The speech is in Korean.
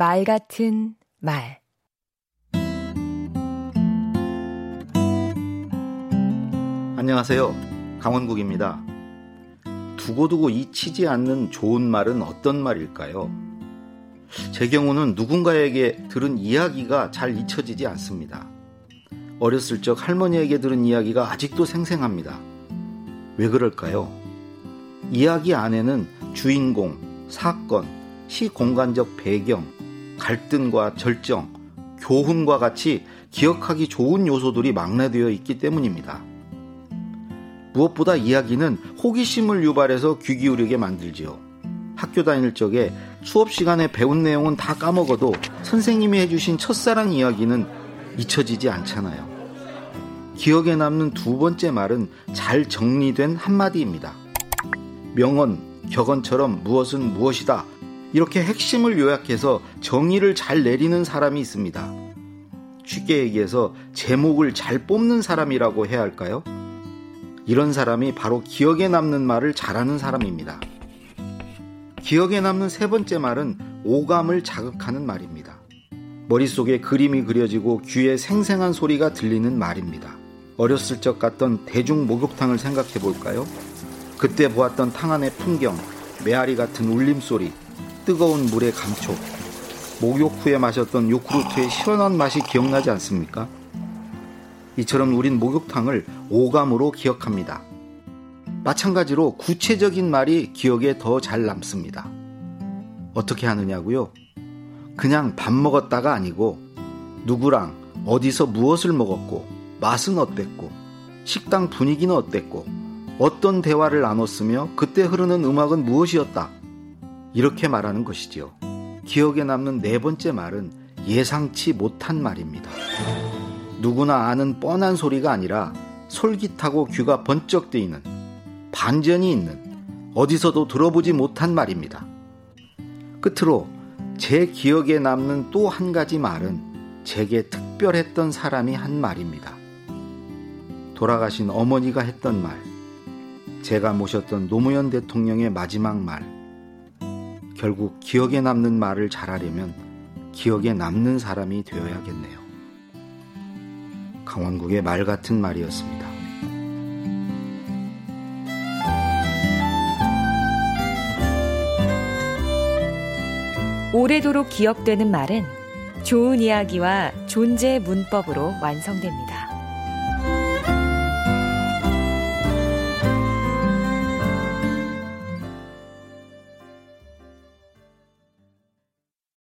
말 같은 말 안녕하세요. 강원국입니다. 두고두고 잊히지 않는 좋은 말은 어떤 말일까요? 제 경우는 누군가에게 들은 이야기가 잘 잊혀지지 않습니다. 어렸을 적 할머니에게 들은 이야기가 아직도 생생합니다. 왜 그럴까요? 이야기 안에는 주인공, 사건, 시 공간적 배경, 갈등과 절정, 교훈과 같이 기억하기 좋은 요소들이 망라되어 있기 때문입니다. 무엇보다 이야기는 호기심을 유발해서 귀 기울이게 만들지요. 학교 다닐 적에 수업 시간에 배운 내용은 다 까먹어도 선생님이 해주신 첫사랑 이야기는 잊혀지지 않잖아요. 기억에 남는 두 번째 말은 잘 정리된 한마디입니다. 명언, 격언처럼 무엇은 무엇이다. 이렇게 핵심을 요약해서 정의를 잘 내리는 사람이 있습니다. 쉽게 얘기해서 제목을 잘 뽑는 사람이라고 해야 할까요? 이런 사람이 바로 기억에 남는 말을 잘하는 사람입니다. 기억에 남는 세 번째 말은 오감을 자극하는 말입니다. 머릿속에 그림이 그려지고 귀에 생생한 소리가 들리는 말입니다. 어렸을 적 갔던 대중 목욕탕을 생각해 볼까요? 그때 보았던 탕 안의 풍경, 메아리 같은 울림소리, 뜨거운 물의 감촉, 목욕 후에 마셨던 요구르트의 시원한 맛이 기억나지 않습니까? 이처럼 우린 목욕탕을 오감으로 기억합니다. 마찬가지로 구체적인 말이 기억에 더 잘 남습니다. 어떻게 하느냐고요? 그냥 밥 먹었다가 아니고 누구랑 어디서 무엇을 먹었고 맛은 어땠고 식당 분위기는 어땠고 어떤 대화를 나눴으며 그때 흐르는 음악은 무엇이었다. 이렇게 말하는 것이지요. 기억에 남는 네 번째 말은 예상치 못한 말입니다. 누구나 아는 뻔한 소리가 아니라 솔깃하고 귀가 번쩍 뜨이는 반전이 있는 어디서도 들어보지 못한 말입니다. 끝으로 제 기억에 남는 또 한 가지 말은 제게 특별했던 사람이 한 말입니다. 돌아가신 어머니가 했던 말, 제가 모셨던 노무현 대통령의 마지막 말, 결국 기억에 남는 말을 잘하려면 기억에 남는 사람이 되어야겠네요. 강원국의 말 같은 말이었습니다. 오래도록 기억되는 말은 좋은 이야기와 존재 문법으로 완성됩니다.